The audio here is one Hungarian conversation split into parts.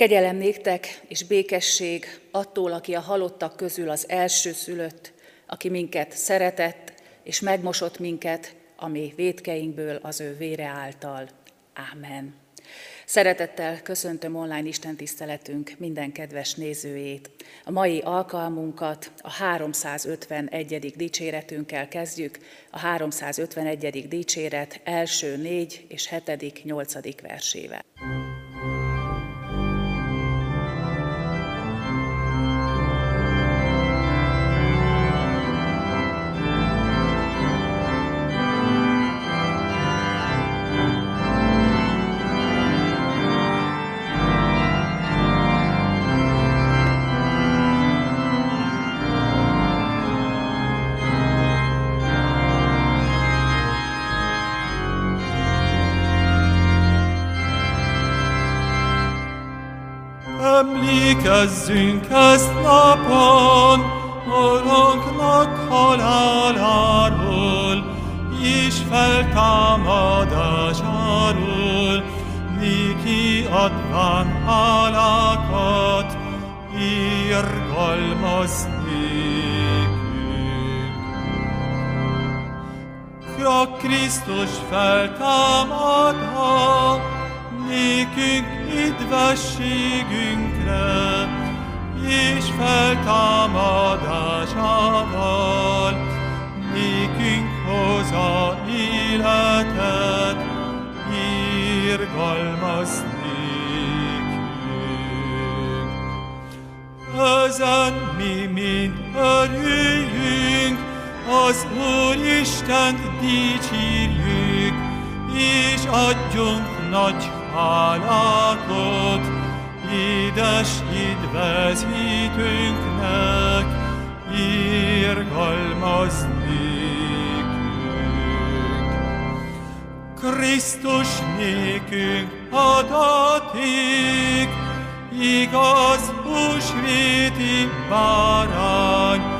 Kegyelem néktek és békesség attól, aki a halottak közül az első szülött, aki minket szeretett és megmosott minket a mi védkeinkből az ő vére által. Ámen. Szeretettel köszöntöm online Isten tiszteletünk minden kedves nézőjét. A mai alkalmunkat a 351. dicséretünkkel kezdjük, a 351. dicséret első négy és hetedik, nyolcadik versével. A Krisztus feltámadhat, nékünk üdvességünkre, és feltámadásával nékünk hoza életet, irgalmaz nékünk. Ezen mi mind örüljünk, az Úr Istent dicsírjük, és adjunk nagy hálakot, édes idvezítőnknek, irgalmaz nékünk. Krisztus nékünk adaték, igaz húsvéti bárány,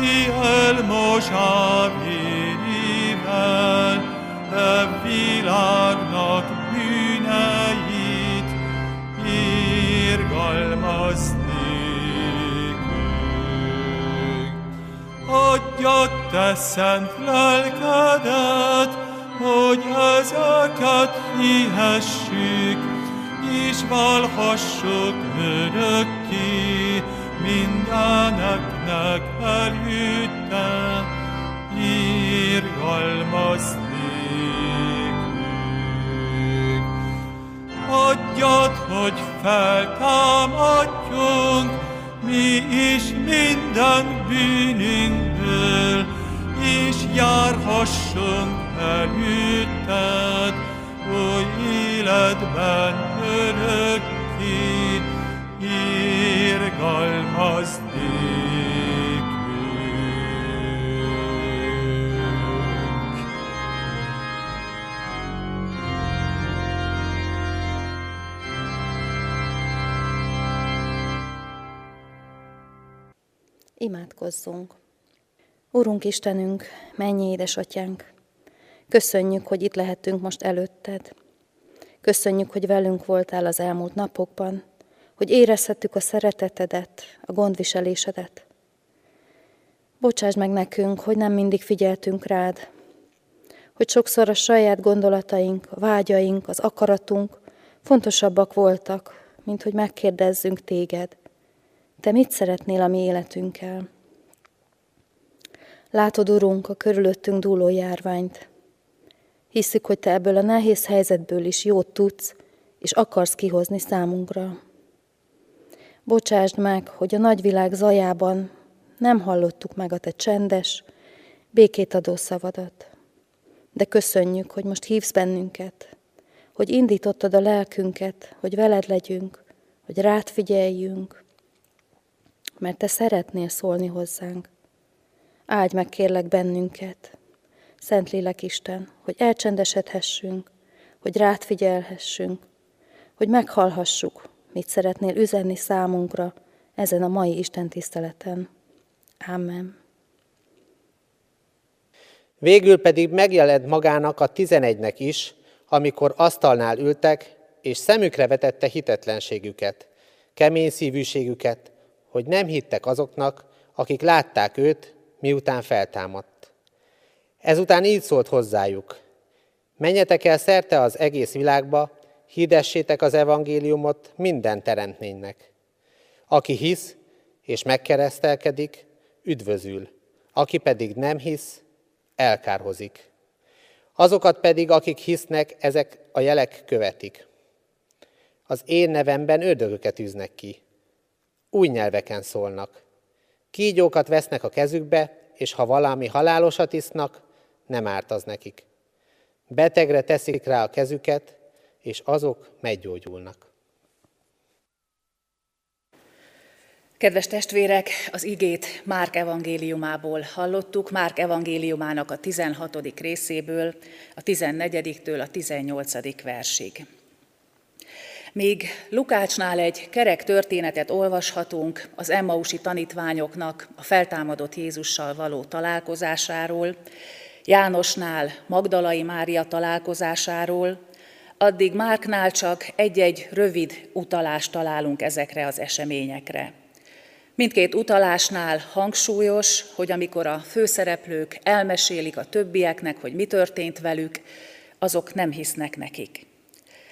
ki elmosá vérével, e világnak bűneit, irgalmaz. Adja te szent lelkedet, hogy ezeket hihessük, és valhassuk örökké mindeneknek elhűtte, irgalmaz nékünk. Adjad, hogy feltámadjunk, mi is minden bűnünkből, és járhassunk előtted, új életben örökké, irgalmaz nékünk. Imádkozzunk! Urunk Istenünk, mennyi édesatyánk! Köszönjük, hogy itt lehetünk most előtted. Köszönjük, hogy velünk voltál az elmúlt napokban, hogy érezhettük a szeretetedet, a gondviselésedet. Bocsáss meg nekünk, hogy nem mindig figyeltünk rád, hogy sokszor a saját gondolataink, a vágyaink, az akaratunk fontosabbak voltak, mint hogy megkérdezzünk téged. Te mit szeretnél a mi életünkkel? Látod, Urunk, a körülöttünk dúló járványt. Hiszük, hogy Te ebből a nehéz helyzetből is jót tudsz, és akarsz kihozni számunkra. Bocsásd meg, hogy a nagyvilág zajában nem hallottuk meg a Te csendes, békét adó szavadat. De köszönjük, hogy most hívsz bennünket, hogy indítottad a lelkünket, hogy veled legyünk, hogy rád figyeljünk, mert Te szeretnél szólni hozzánk. Áldj meg kérlek bennünket, Szentlélek Isten, hogy elcsendesedhessünk, hogy rád figyelhessünk, hogy meghallhassuk, mit szeretnél üzenni számunkra ezen a mai Isten tiszteleten. Amen. Végül pedig megjelent magának a tizenegynek is, amikor asztalnál ültek, és szemükre vetette hitetlenségüket, kemény szívűségüket, hogy nem hittek azoknak, akik látták őt, miután feltámadt. Ezután így szólt hozzájuk, menjetek el szerte az egész világba, hirdessétek az evangéliumot minden teremtménynek. Aki hisz és megkeresztelkedik, üdvözül, aki pedig nem hisz, elkárhozik. Azokat pedig, akik hisznek, ezek a jelek követik. Az én nevemben ördögöket üznek ki. Új nyelveken szólnak. Kígyókat vesznek a kezükbe, és ha valami halálosat isznak, nem árt az nekik. Betegre teszik rá a kezüket, és azok meggyógyulnak. Kedves testvérek, az igét Márk evangéliumából hallottuk, Márk evangéliumának a 16. részéből, a 14-től a 18. versig. Míg Lukácsnál egy kerek történetet olvashatunk az Emmausi tanítványoknak a feltámadott Jézussal való találkozásáról, Jánosnál Magdalai Mária találkozásáról, addig Márknál csak egy-egy rövid utalást találunk ezekre az eseményekre. Mindkét utalásnál hangsúlyos, hogy amikor a főszereplők elmesélik a többieknek, hogy mi történt velük, azok nem hisznek nekik.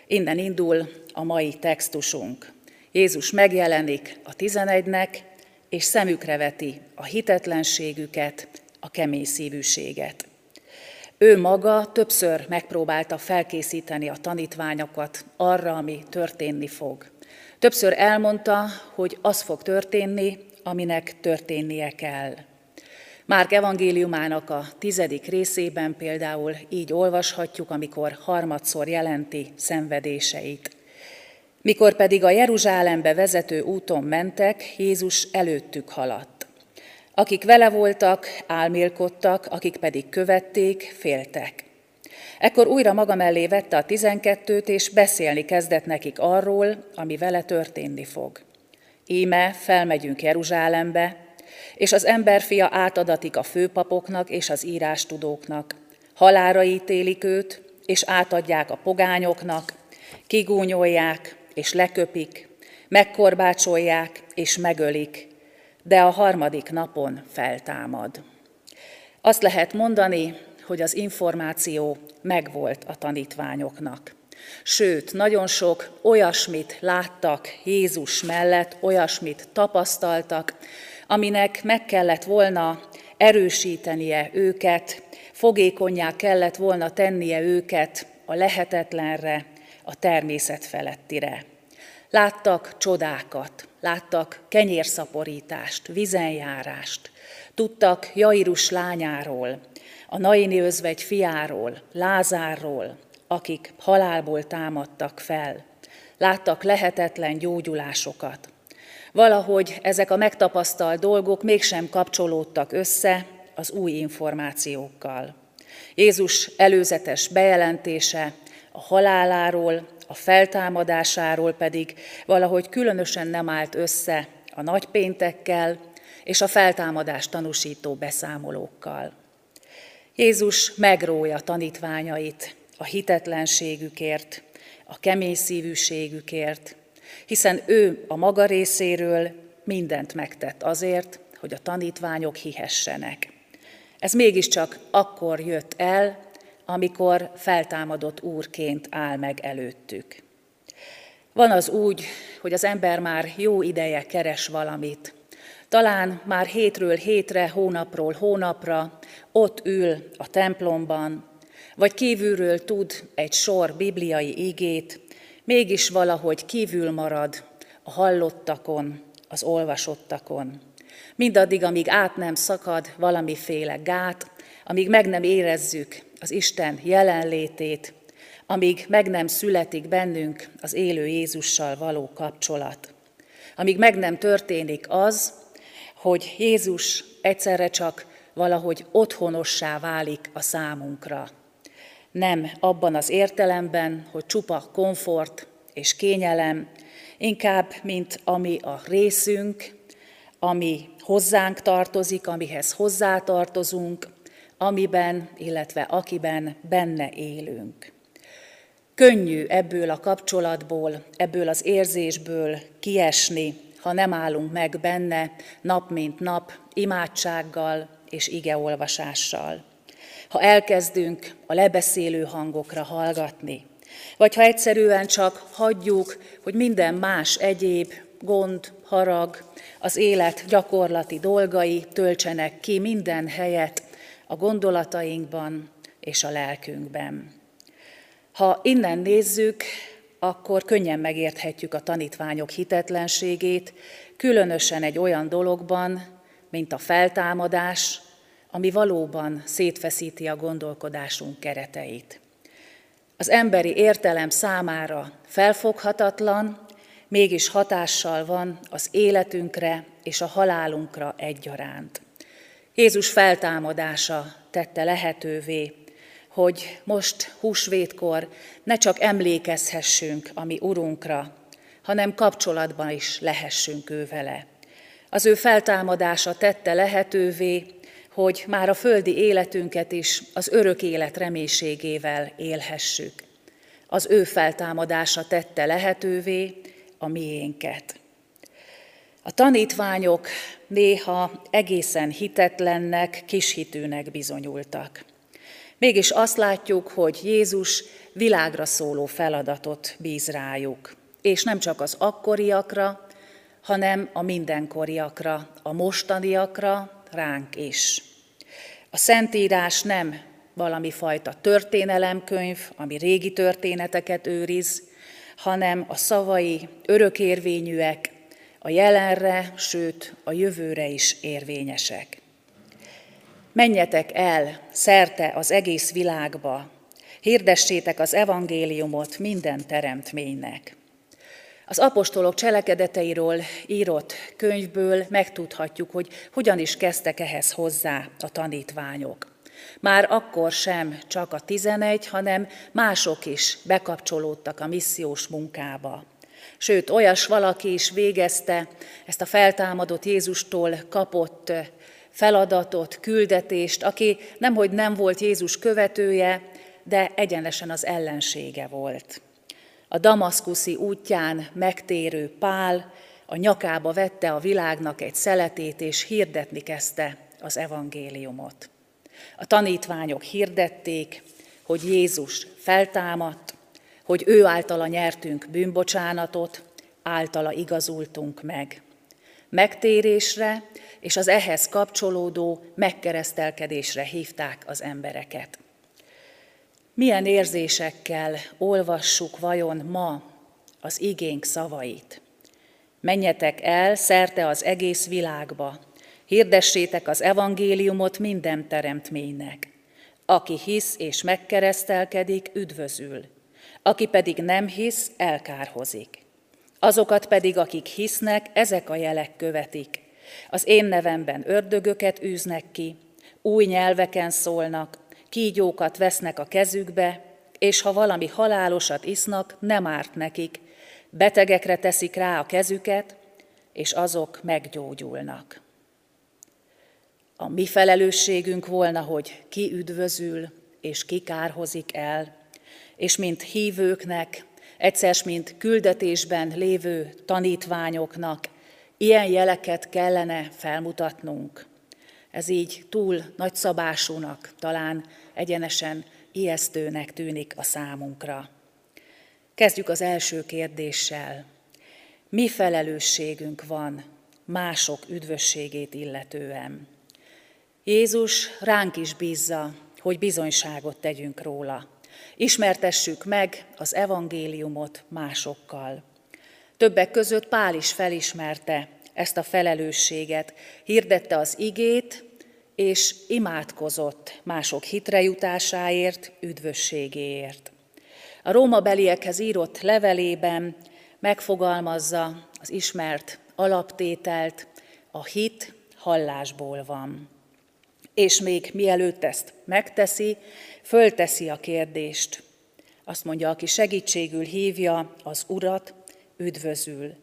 Innen indul a mai textusunk. Jézus megjelenik a tizenegynek, és szemükre veti a hitetlenségüket, a kemény szívűséget. Ő maga többször megpróbálta felkészíteni a tanítványokat arra, ami történni fog. Többször elmondta, hogy az fog történni, aminek történnie kell. Márk evangéliumának a tizedik részében például így olvashatjuk, amikor harmadszor jelenti szenvedéseit. Mikor pedig a Jeruzsálembe vezető úton mentek, Jézus előttük haladt. Akik vele voltak, álmélkodtak, akik pedig követték, féltek. Ekkor újra maga mellé vette a tizenkettőt, és beszélni kezdett nekik arról, ami vele történni fog. Íme felmegyünk Jeruzsálembe, és az emberfia átadatik a főpapoknak és az írástudóknak. Halára ítélik őt, és átadják a pogányoknak, kigúnyolják és leköpik, megkorbácsolják és megölik, de a harmadik napon feltámad. Azt lehet mondani, hogy az információ megvolt a tanítványoknak. Sőt, nagyon sok olyasmit láttak Jézus mellett, olyasmit tapasztaltak, aminek meg kellett volna erősítenie őket, fogékonyá kellett volna tennie őket a lehetetlenre, a természet felettire. Láttak csodákat, láttak kenyérszaporítást, vizenjárást, tudtak Jairus lányáról, a Naini özvegy fiáról, Lázárról, akik halálból támadtak fel. Láttak lehetetlen gyógyulásokat. Valahogy ezek a megtapasztalt dolgok mégsem kapcsolódtak össze az új információkkal. Jézus előzetes bejelentése a haláláról, a feltámadásáról pedig valahogy különösen nem állt össze a nagypéntekkel és a feltámadást tanúsító beszámolókkal. Jézus megrója tanítványait a hitetlenségükért, a kemény szívűségükért, hiszen ő a maga részéről mindent megtett azért, hogy a tanítványok hihessenek. Ez mégiscsak akkor jött el, amikor feltámadott úrként áll meg előttük. Van az úgy, hogy az ember már jó ideje keres valamit, talán már hétről hétre, hónapról hónapra ott ül a templomban, vagy kívülről tud egy sor bibliai igét, mégis valahogy kívül marad a hallottakon, az olvasottakon. Mindaddig, amíg át nem szakad valamiféle gát, amíg meg nem érezzük az Isten jelenlétét, amíg meg nem születik bennünk az élő Jézussal való kapcsolat, amíg meg nem történik az, hogy Jézus egyszerre csak valahogy otthonossá válik a számunkra. Nem abban az értelemben, hogy csupa komfort és kényelem, inkább, mint ami a részünk, ami hozzánk tartozik, amihez hozzátartozunk, amiben, illetve akiben benne élünk. Könnyű ebből a kapcsolatból, ebből az érzésből kiesni, ha nem állunk meg benne nap mint nap, imádsággal és igeolvasással. Ha elkezdünk a lebeszélő hangokra hallgatni, vagy ha egyszerűen csak hagyjuk, hogy minden más egyéb gond, harag, az élet gyakorlati dolgai töltsenek ki minden helyet a gondolatainkban és a lelkünkben. Ha innen nézzük, akkor könnyen megérthetjük a tanítványok hitetlenségét, különösen egy olyan dologban, mint a feltámadás, ami valóban szétfeszíti a gondolkodásunk kereteit. Az emberi értelem számára felfoghatatlan, mégis hatással van az életünkre és a halálunkra egyaránt. Jézus feltámadása tette lehetővé, hogy most húsvétkor ne csak emlékezhessünk a mi Urunkra, hanem kapcsolatban is lehessünk ő vele. Az ő feltámadása tette lehetővé, hogy már a földi életünket is az örök élet reménységével élhessük. Az ő feltámadása tette lehetővé a miénket. A tanítványok néha egészen hitetlennek, kishitűnek bizonyultak. Mégis azt látjuk, hogy Jézus világra szóló feladatot bíz rájuk, és nem csak az akkoriakra, hanem a mindenkoriakra, a mostaniakra, ránk is. A Szentírás nem valami fajta történelemkönyv, ami régi történeteket őriz, hanem a szavai örökérvényűek, a jelenre, sőt a jövőre is érvényesek. Menjetek el szerte az egész világba, hirdessétek az evangéliumot minden teremtménynek. Az apostolok cselekedeteiről írott könyvből megtudhatjuk, hogy hogyan is kezdtek ehhez hozzá a tanítványok. Már akkor sem csak a tizenegy, hanem mások is bekapcsolódtak a missziós munkába. Sőt, olyas valaki is végezte ezt a feltámadott Jézustól kapott feladatot, küldetést, aki nemhogy nem volt Jézus követője, de egyenesen az ellensége volt. A damaszkuszi útján megtérő Pál a nyakába vette a világnak egy szeletét, és hirdetni kezdte az evangéliumot. A tanítványok hirdették, hogy Jézus feltámadt, hogy ő általa nyertünk bűnbocsánatot, általa igazultunk meg. Megtérésre és az ehhez kapcsolódó megkeresztelkedésre hívták az embereket. Milyen érzésekkel olvassuk vajon ma az igénk szavait? Menjetek el szerte az egész világba, hirdessétek az evangéliumot minden teremtménynek. Aki hisz és megkeresztelkedik, üdvözül, aki pedig nem hisz, elkárhozik. Azokat pedig, akik hisznek, ezek a jelek követik. Az én nevemben ördögöket űznek ki, új nyelveken szólnak, kígyókat vesznek a kezükbe, és ha valami halálosat isznak, nem árt nekik, betegekre teszik rá a kezüket, és azok meggyógyulnak. A mi felelősségünk volna, hogy ki üdvözül és ki kárhozik el, és mint hívőknek, egyszer mint küldetésben lévő tanítványoknak ilyen jeleket kellene felmutatnunk. Ez így túl nagyszabásúnak, talán egyenesen ijesztőnek tűnik a számunkra. Kezdjük az első kérdéssel. Mi felelősségünk van mások üdvösségét illetően? Jézus ránk is bízza, hogy bizonyságot tegyünk róla. Ismertessük meg az evangéliumot másokkal. Többek között Pál is felismerte ezt a felelősséget, hirdette az igét, és imádkozott mások hitrejutásáért, üdvösségéért. A Róma beliekhez írott levelében megfogalmazza az ismert alaptételt, a hit hallásból van. És még mielőtt ezt megteszi, fölteszi a kérdést. Azt mondja, aki segítségül hívja az Urat, üdvözül.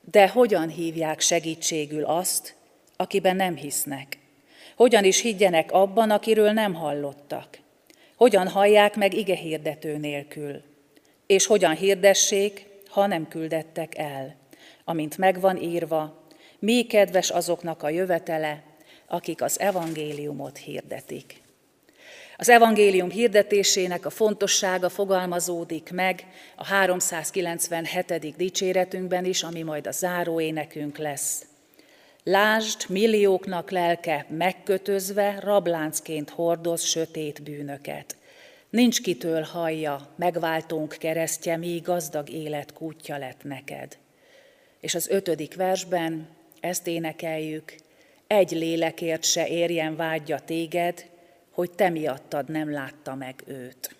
De hogyan hívják segítségül azt, akiben nem hisznek? Hogyan is higgyenek abban, akiről nem hallottak? Hogyan hallják meg ige hirdető nélkül? És hogyan hirdessék, ha nem küldettek el, amint megvan írva, mi kedves azoknak a jövetele, akik az evangéliumot hirdetik. Az evangélium hirdetésének a fontossága fogalmazódik meg a 397. dicséretünkben is, ami majd a záróénekünk lesz. Lásd, millióknak lelke megkötözve, rabláncként hordoz sötét bűnöket. Nincs kitől hallja, megváltónk keresztje, mi gazdag élet kútja lett neked. És az ötödik versben ezt énekeljük, egy lélekért se érjen vágyja téged, hogy te miattad nem látta meg őt.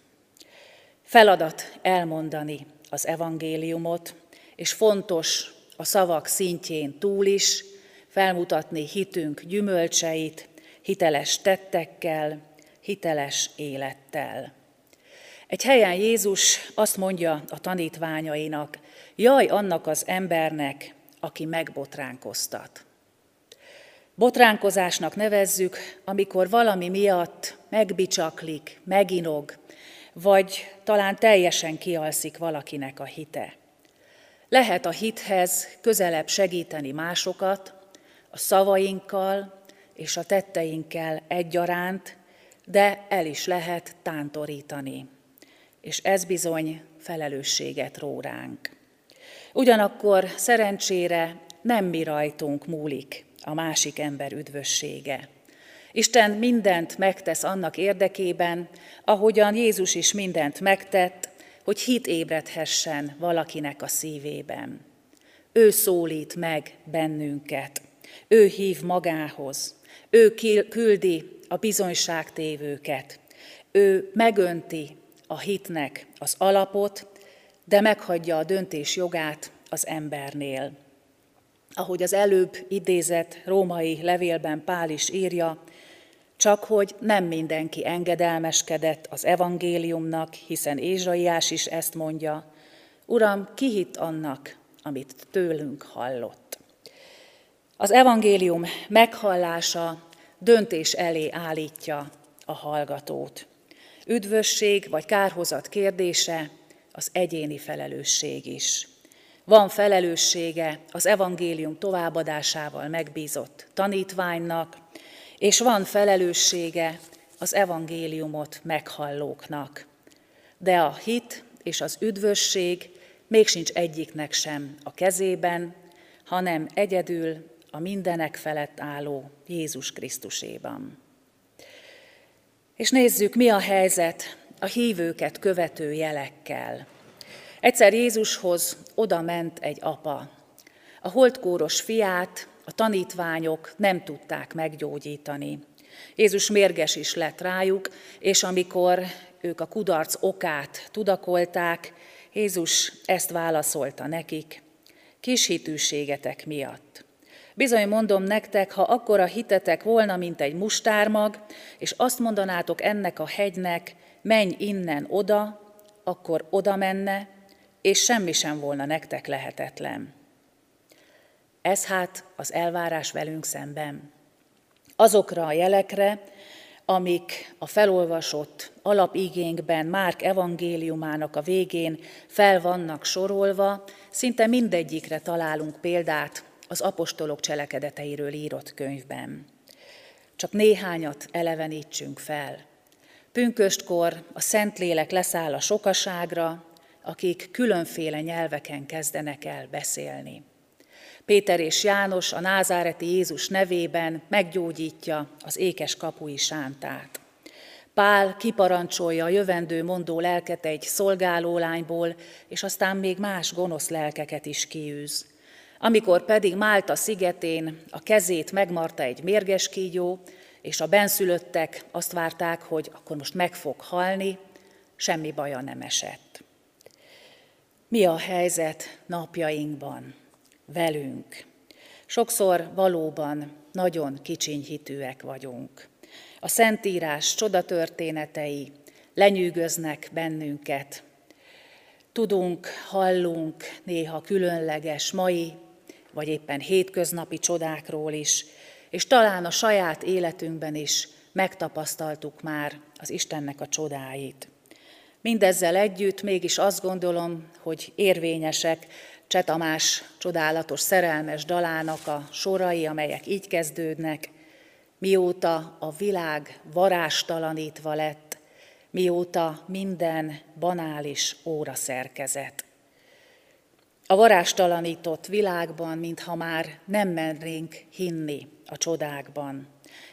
Feladat elmondani az evangéliumot, és fontos a szavak szintjén túl is felmutatni hitünk gyümölcseit, hiteles tettekkel, hiteles élettel. Egy helyen Jézus azt mondja a tanítványainak, jaj annak az embernek, aki megbotránkoztat. Botránkozásnak nevezzük, amikor valami miatt megbicsaklik, meginog, vagy talán teljesen kialszik valakinek a hite. Lehet a hithez közelebb segíteni másokat, a szavainkkal és a tetteinkkel egyaránt, de el is lehet tántorítani. És ez bizony felelősséget ró ránk. Ugyanakkor szerencsére nem mi rajtunk múlik a másik ember üdvössége. Isten mindent megtesz annak érdekében, ahogyan Jézus is mindent megtett, hogy hit ébredhessen valakinek a szívében. Ő szólít meg bennünket, ő hív magához, ő küldi a bizonyságtévőket, ő megönti a hitnek az alapot, de meghagyja a döntés jogát az embernél. Ahogy az előbb idézett római levélben Pál is írja, csak hogy nem mindenki engedelmeskedett az evangéliumnak, hiszen Ézsaiás is ezt mondja, Uram, ki hitt annak, amit tőlünk hallott. Az evangélium meghallása döntés elé állítja a hallgatót. Üdvösség vagy kárhozat kérdése az egyéni felelősség is. Van felelőssége az evangélium továbbadásával megbízott tanítványnak, és van felelőssége az evangéliumot meghallóknak. De a hit és az üdvösség még sincs egyiknek sem a kezében, hanem egyedül a mindenek felett álló Jézus Krisztuséban. És nézzük, mi a helyzet a hívőket követő jelekkel. Egyszer Jézushoz oda ment egy apa. A holdkóros fiát a tanítványok nem tudták meggyógyítani. Jézus mérges is lett rájuk, és amikor ők a kudarc okát tudakolták, Jézus ezt válaszolta nekik, kis hitűségetek miatt. Bizony mondom nektek, ha akkora hitetek volna, mint egy mustármag, és azt mondanátok ennek a hegynek, menj innen oda, akkor oda menne, és semmi sem volna nektek lehetetlen. Ez hát az elvárás velünk szemben. Azokra a jelekre, amik a felolvasott alapigénkben Márk evangéliumának a végén fel vannak sorolva, szinte mindegyikre találunk példát az apostolok cselekedeteiről írott könyvben. Csak néhányat elevenítsünk fel. Pünköstkor a Szentlélek leszáll a sokaságra, akik különféle nyelveken kezdenek el beszélni. Péter és János a názáreti Jézus nevében meggyógyítja az ékes kapui sántát. Pál kiparancsolja a jövendő mondó lelket egy szolgálólányból, és aztán még más gonosz lelkeket is kiűz. Amikor pedig Málta szigetén a kezét megmarta egy mérges kígyó, és a benszülöttek azt várták, hogy akkor most meg fog halni, semmi baja nem esett. Mi a helyzet napjainkban velünk? Sokszor valóban nagyon kicsinyhitűek vagyunk. A Szentírás csodatörténetei lenyűgöznek bennünket. Tudunk, hallunk néha különleges mai, vagy éppen hétköznapi csodákról is, és talán a saját életünkben is megtapasztaltuk már az Istennek a csodáit. Mindezzel együtt mégis azt gondolom, hogy érvényesek Cseh Tamás csodálatos szerelmes dalának a sorai, amelyek így kezdődnek, mióta a világ varástalanítva lett, mióta minden banális óra szerkezet. A varástalanított világban, mintha már nem mernénk hinni a csodákban.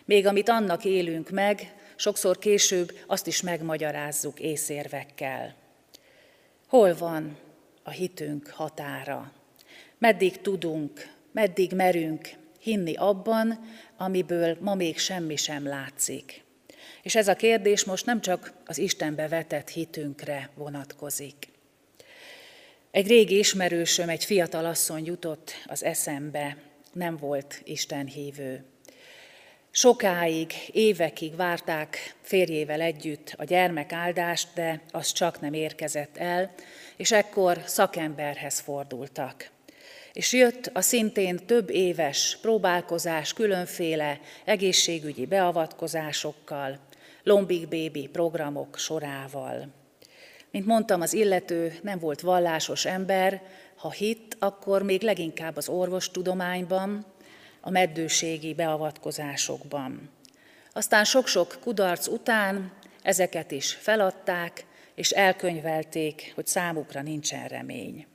Még amit annak élünk meg, sokszor később azt is megmagyarázzuk észérvekkel. Hol van a hitünk határa? Meddig tudunk, meddig merünk hinni abban, amiből ma még semmi sem látszik? És ez a kérdés most nem csak az Istenbe vetett hitünkre vonatkozik. Egy régi ismerősöm, egy fiatal asszony jutott az eszembe, nem volt Isten hívő. Sokáig, évekig várták férjével együtt a gyermekáldást, de az csak nem érkezett el, és ekkor szakemberhez fordultak. És jött a szintén több éves próbálkozás különféle egészségügyi beavatkozásokkal, Lombik Baby programok sorával. Mint mondtam, az illető nem volt vallásos ember, ha hitt, akkor még leginkább az orvostudományban, a meddőségi beavatkozásokban. Aztán sok-sok kudarc után ezeket is feladták, és elkönyvelték, hogy számukra nincsen remény.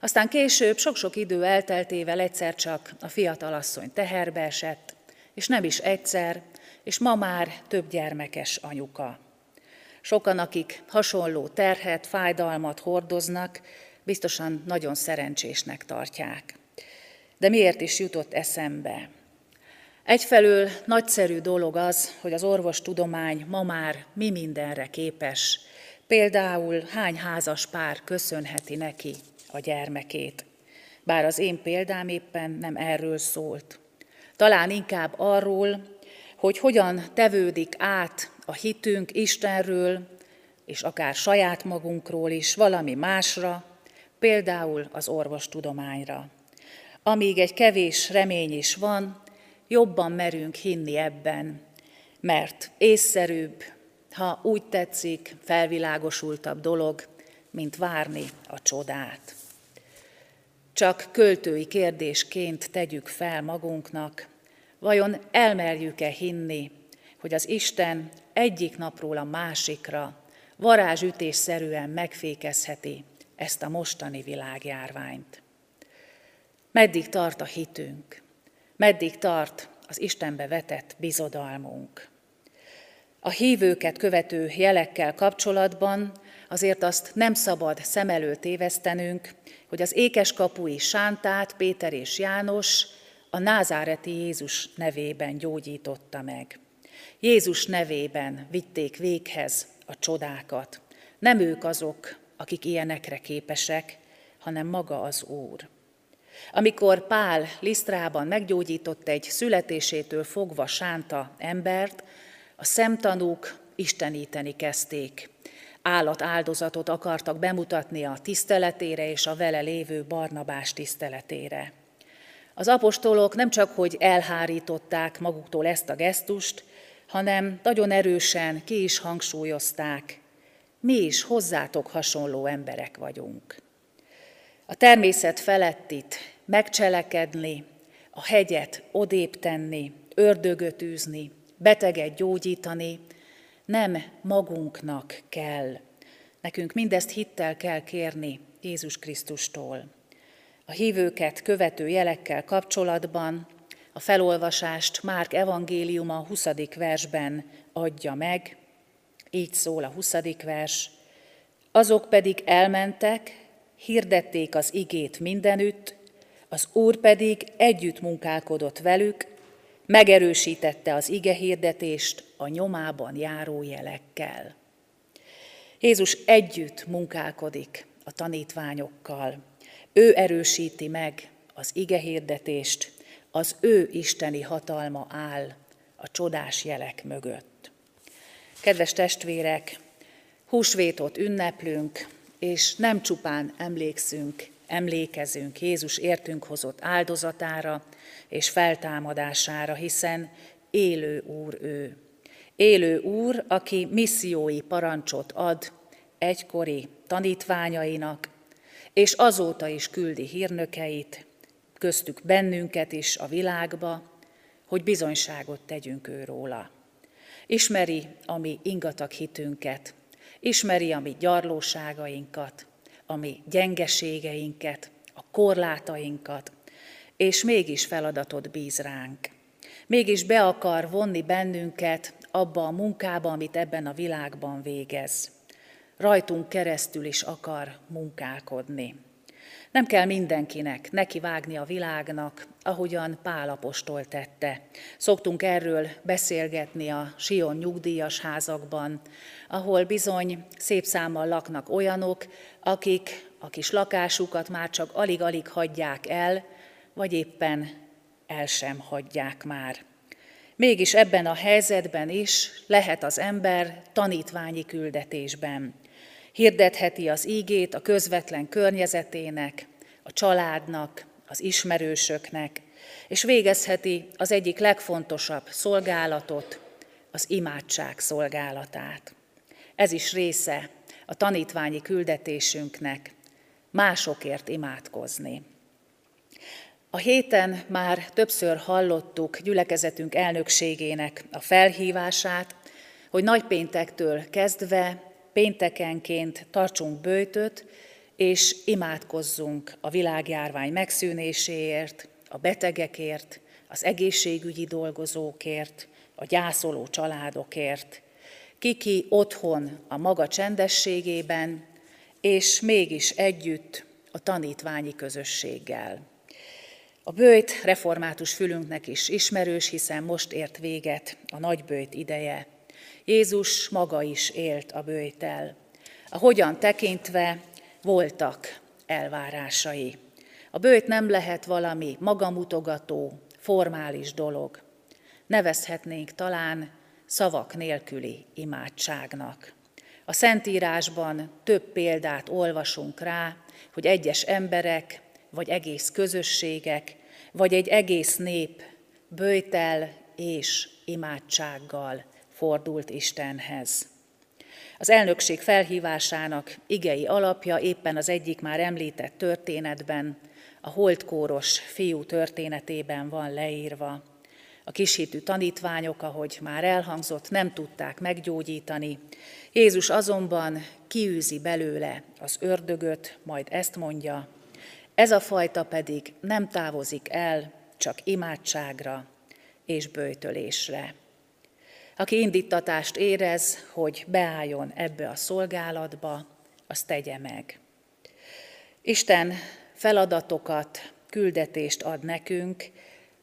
Aztán később, sok-sok idő elteltével egyszer csak a fiatalasszony teherbe esett, és nem is egyszer, és ma már több gyermekes anyuka. Sokan, akik hasonló terhet, fájdalmat hordoznak, biztosan nagyon szerencsésnek tartják. De miért is jutott eszembe? Egyfelől nagyszerű dolog az, hogy az orvostudomány ma már mi mindenre képes. Például hány házas pár köszönheti neki a gyermekét. Bár az én példám éppen nem erről szólt. Talán inkább arról, hogy hogyan tevődik át a hitünk Istenről, és akár saját magunkról is valami másra, például az orvostudományra. Amíg egy kevés remény is van, jobban merünk hinni ebben, mert észszerűbb, ha úgy tetszik, felvilágosultabb dolog, mint várni a csodát. Csak költői kérdésként tegyük fel magunknak, vajon elmerjük-e hinni, hogy az Isten egyik napról a másikra varázsütésszerűen megfékezheti ezt a mostani világjárványt. Meddig tart a hitünk? Meddig tart az Istenbe vetett bizodalmunk? A hívőket követő jelekkel kapcsolatban azért azt nem szabad szem előtt évesztenünk, hogy az ékes kapui Sántát, Péter és János a názáreti Jézus nevében gyógyította meg. Jézus nevében vitték véghez a csodákat. Nem ők azok, akik ilyenekre képesek, hanem maga az Úr. Amikor Pál Lisztrában meggyógyított egy születésétől fogva sánta embert, a szemtanúk isteníteni kezdték. Állat áldozatot akartak bemutatni a tiszteletére és a vele lévő Barnabás tiszteletére. Az apostolok nem csak, hogy elhárították maguktól ezt a gesztust, hanem nagyon erősen ki is hangsúlyozták, mi is hozzátok hasonló emberek vagyunk. A természet felettit megcselekedni, a hegyet odébb tenni, ördögöt űzni, beteget gyógyítani, nem magunknak kell. Nekünk mindezt hittel kell kérni Jézus Krisztustól. A hívőket követő jelekkel kapcsolatban a felolvasást Márk evangéliuma a 20. versben adja meg, így szól a 20. vers. Azok pedig elmentek, hirdették az igét mindenütt, az Úr pedig együtt munkálkodott velük, megerősítette az ige hirdetést a nyomában járó jelekkel. Jézus együtt munkálkodik a tanítványokkal. Ő erősíti meg az ige hirdetést, az ő isteni hatalma áll a csodás jelek mögött. Kedves testvérek, húsvétot ünneplünk, és nem csupán emlékszünk, emlékezünk Jézus értünk hozott áldozatára és feltámadására, hiszen élő Úr ő. Élő Úr, aki missziói parancsot ad egykori tanítványainak, és azóta is küldi hírnökeit, köztük bennünket is a világba, hogy bizonyságot tegyünk ő róla. Ismeri a mi ingatag hitünket, ismeri a mi gyarlóságainkat, a mi gyengeségeinket, a korlátainkat, és mégis feladatot bíz ránk. Mégis be akar vonni bennünket abba a munkába, amit ebben a világban végez. Rajtunk keresztül is akar munkálkodni. Nem kell mindenkinek neki vágni a világnak, ahogyan Pálapostól tette. Szoktunk erről beszélgetni a Sion nyugdíjas házakban, ahol bizony szép számmal laknak olyanok, akik a kis lakásukat már csak alig-alig hagyják el, vagy éppen el sem hagyják már. Mégis ebben a helyzetben is lehet az ember tanítványi küldetésben. Hirdetheti az ígét a közvetlen környezetének, a családnak, az ismerősöknek, és végezheti az egyik legfontosabb szolgálatot, az imádság szolgálatát. Ez is része a tanítványi küldetésünknek, másokért imádkozni. A héten már többször hallottuk gyülekezetünk elnökségének a felhívását, hogy nagypéntektől kezdve péntekenként tartsunk bőtöt, és imádkozzunk a világjárvány megszűnéséért, a betegekért, az egészségügyi dolgozókért, a gyászoló családokért, kiki otthon a maga csendességében, és mégis együtt a tanítványi közösséggel. A bőjt református fülünknek is ismerős, hiszen most ért véget a nagybőjt ideje. Jézus maga is élt a bőjtel. A hogyan tekintve voltak elvárásai. A bőjt nem lehet valami magamutogató, formális dolog. Nevezhetnénk talán szavak nélküli imádságnak. A Szentírásban több példát olvasunk rá, hogy egyes emberek, vagy egész közösségek, vagy egy egész nép bőjtel és imádsággal fordult Istenhez. Az elnökség felhívásának igei alapja éppen az egyik már említett történetben, a holdkóros fiú történetében van leírva. A kishitű tanítványok, ahogy már elhangzott, nem tudták meggyógyítani. Jézus azonban kiűzi belőle az ördögöt, majd ezt mondja, ez a fajta pedig nem távozik el, csak imádságra és bőjtölésre. Aki indítatást érez, hogy beálljon ebbe a szolgálatba, azt tegye meg. Isten feladatokat, küldetést ad nekünk,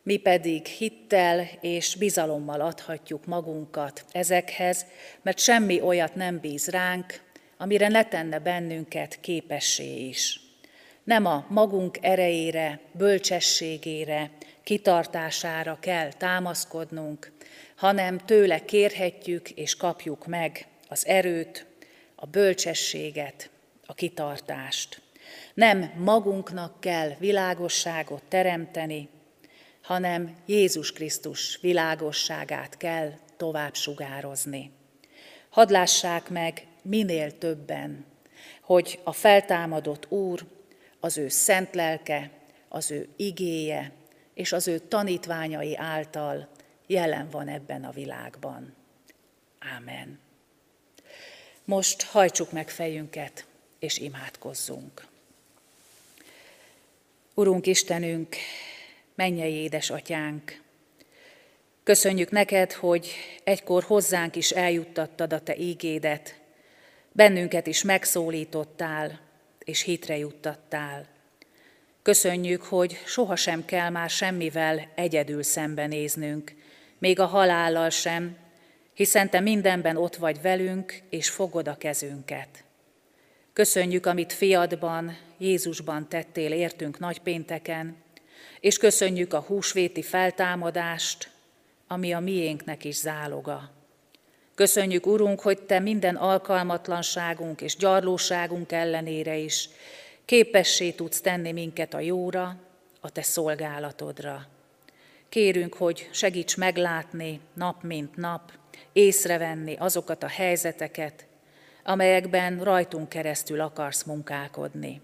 mi pedig hittel és bizalommal adhatjuk magunkat ezekhez, mert semmi olyat nem bíz ránk, amire ne tenne bennünket képessé is. Nem a magunk erejére, bölcsességére, kitartására kell támaszkodnunk, hanem tőle kérhetjük és kapjuk meg az erőt, a bölcsességet, a kitartást. Nem magunknak kell világosságot teremteni, hanem Jézus Krisztus világosságát kell tovább sugározni. Hadd lássák meg minél többen, hogy a feltámadott Úr, az ő szent lelke, az ő igéje és az ő tanítványai által jelen van ebben a világban. Ámen. Most hajtsuk meg fejünket, és imádkozzunk. Urunk Istenünk, mennyei édesatyánk, köszönjük neked, hogy egykor hozzánk is eljuttattad a te ígédet, bennünket is megszólítottál, és hitre juttattál. Köszönjük, hogy sohasem kell már semmivel egyedül szembenéznünk, még a halállal sem, hiszen Te mindenben ott vagy velünk, és fogod a kezünket. Köszönjük, amit fiadban, Jézusban tettél értünk nagypénteken, és köszönjük a húsvéti feltámadást, ami a miénknek is záloga. Köszönjük, Urunk, hogy Te minden alkalmatlanságunk és gyarlóságunk ellenére is képessé tudsz tenni minket a jóra, a Te szolgálatodra. Kérünk, hogy segíts meglátni nap mint nap, észrevenni azokat a helyzeteket, amelyekben rajtunk keresztül akarsz munkálkodni.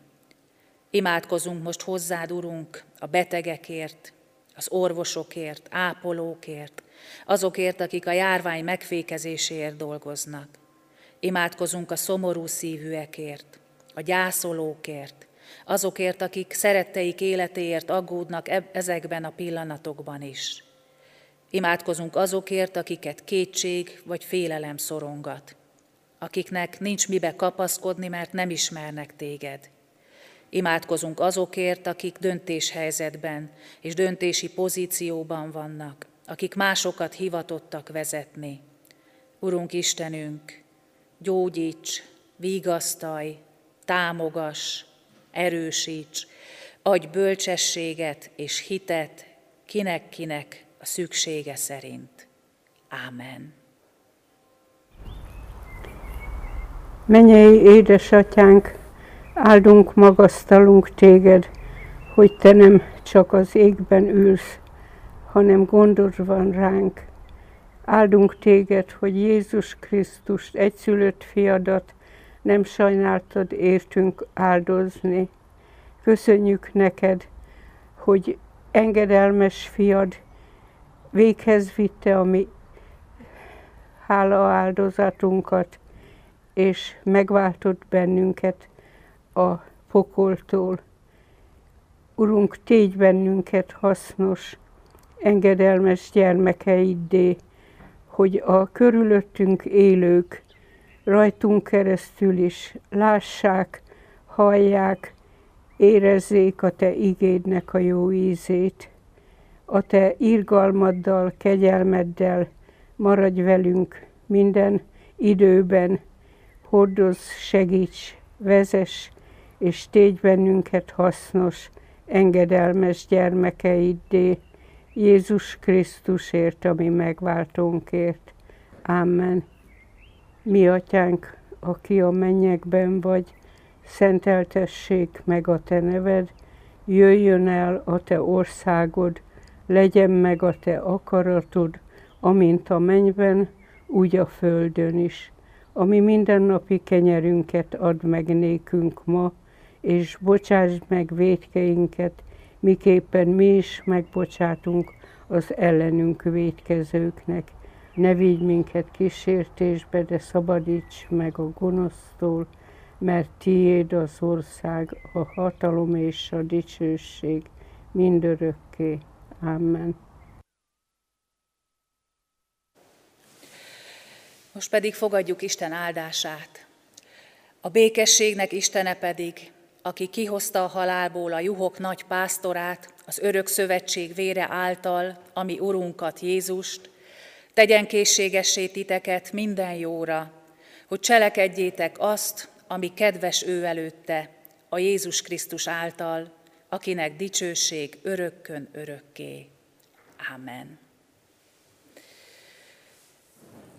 Imádkozunk most hozzád, Urunk, a betegekért, az orvosokért, ápolókért, azokért, akik a járvány megfékezéséért dolgoznak. Imádkozunk a szomorú szívűekért, a gyászolókért, azokért, akik szeretteik életéért aggódnak ezekben a pillanatokban is. Imádkozunk azokért, akiket kétség vagy félelem szorongat, akiknek nincs mibe kapaszkodni, mert nem ismernek téged. Imádkozunk azokért, akik döntéshelyzetben és döntési pozícióban vannak, akik másokat hivatottak vezetni. Urunk Istenünk, gyógyíts, vigasztalj, támogass, erősíts, adj bölcsességet és hitet kinek-kinek a szüksége szerint. Ámen. Mennyei édesatyánk, áldunk, magasztalunk téged, hogy te nem csak az égben ülsz, hanem gondod van ránk. Áldunk téged, hogy Jézus Krisztus egyszülött fiadat nem sajnáltad értünk áldozni. Köszönjük neked, hogy engedelmes fiad véghez vitte a mi hála áldozatunkat, és megváltott bennünket a pokoltól. Urunk, tégy bennünket hasznos, engedelmes gyermekeiddé, hogy a körülöttünk élők rajtunk keresztül is lássák, hallják, érezzék a Te igédnek a jó ízét. A Te irgalmaddal, kegyelmeddel maradj velünk minden időben, hordoz, segíts, vezess, és tégy bennünket hasznos, engedelmes gyermekeiddé, Jézus Krisztusért, ami megváltónkért. Amen. Mi atyánk, aki a mennyekben vagy, szenteltessék meg a te neved, jöjjön el a te országod, legyen meg a te akaratod, amint a mennyben, úgy a földön is. Ami mindennapi kenyerünket ad meg nékünk ma, és bocsásd meg védkeinket, miképpen mi is megbocsátunk az ellenünk védkezőknek. Ne vigy minket kísértésbe, de szabadíts meg a gonosztól, mert tiéd az ország, a hatalom és a dicsőség mindörökké. Amen. Most pedig fogadjuk Isten áldását. A békességnek Istene pedig, aki kihozta a halálból a juhok nagy pásztorát, az örök szövetség vére által, ami Urunkat Jézust, tegyen készségessé titeket minden jóra, hogy cselekedjétek azt, ami kedves ő előtte, a Jézus Krisztus által, akinek dicsőség örökkön örökké. Amen.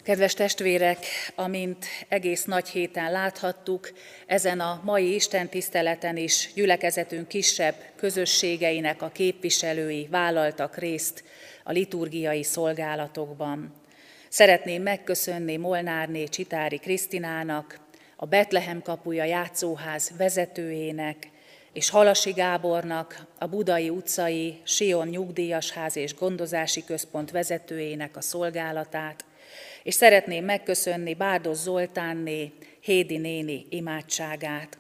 Kedves testvérek, amint egész nagy héten láthattuk, ezen a mai Isten tiszteleten is gyülekezetünk kisebb közösségeinek a képviselői vállaltak részt a liturgiai szolgálatokban. Szeretném megköszönni Molnárné Csitári Krisztinának, a Betlehem kapuja játszóház vezetőjének, és Halasi Gábornak, a Budai utcai Sion nyugdíjasház és gondozási központ vezetőjének a szolgálatát, és szeretném megköszönni Bárdos Zoltánné, Hédi néni imádságát.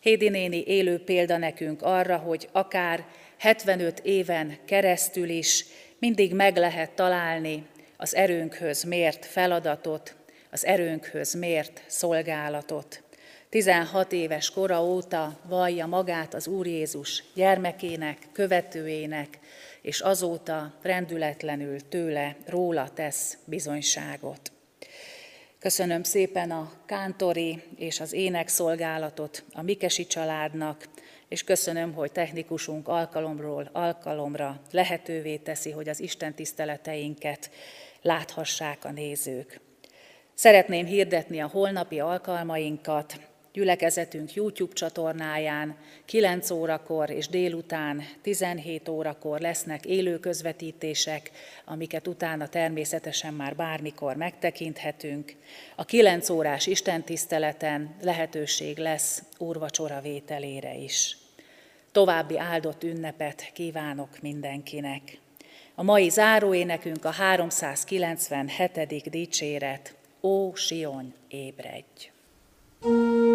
Hédi néni élő példa nekünk arra, hogy akár 75 éven keresztül is mindig meg lehet találni az erőnkhöz mért feladatot, az erőnkhöz mért szolgálatot. 16 éves kora óta vallja magát az Úr Jézus gyermekének, követőjének, és azóta rendületlenül tőle, róla tesz bizonyságot. Köszönöm szépen a kántori és az énekszolgálatot a Mikesi családnak, és köszönöm, hogy technikusunk alkalomról alkalomra lehetővé teszi, hogy az Isten tiszteleteinket láthassák a nézők. Szeretném hirdetni a holnapi alkalmainkat. Gyülekezetünk YouTube csatornáján 9 órakor és délután 17 órakor lesznek élő közvetítések, amiket utána természetesen már bármikor megtekinthetünk. A 9 órás istentiszteleten lehetőség lesz úrvacsora vételére is. További áldott ünnepet kívánok mindenkinek. A mai záróénekünk a 397. dicséret. Ó, Sion, ébredj! Música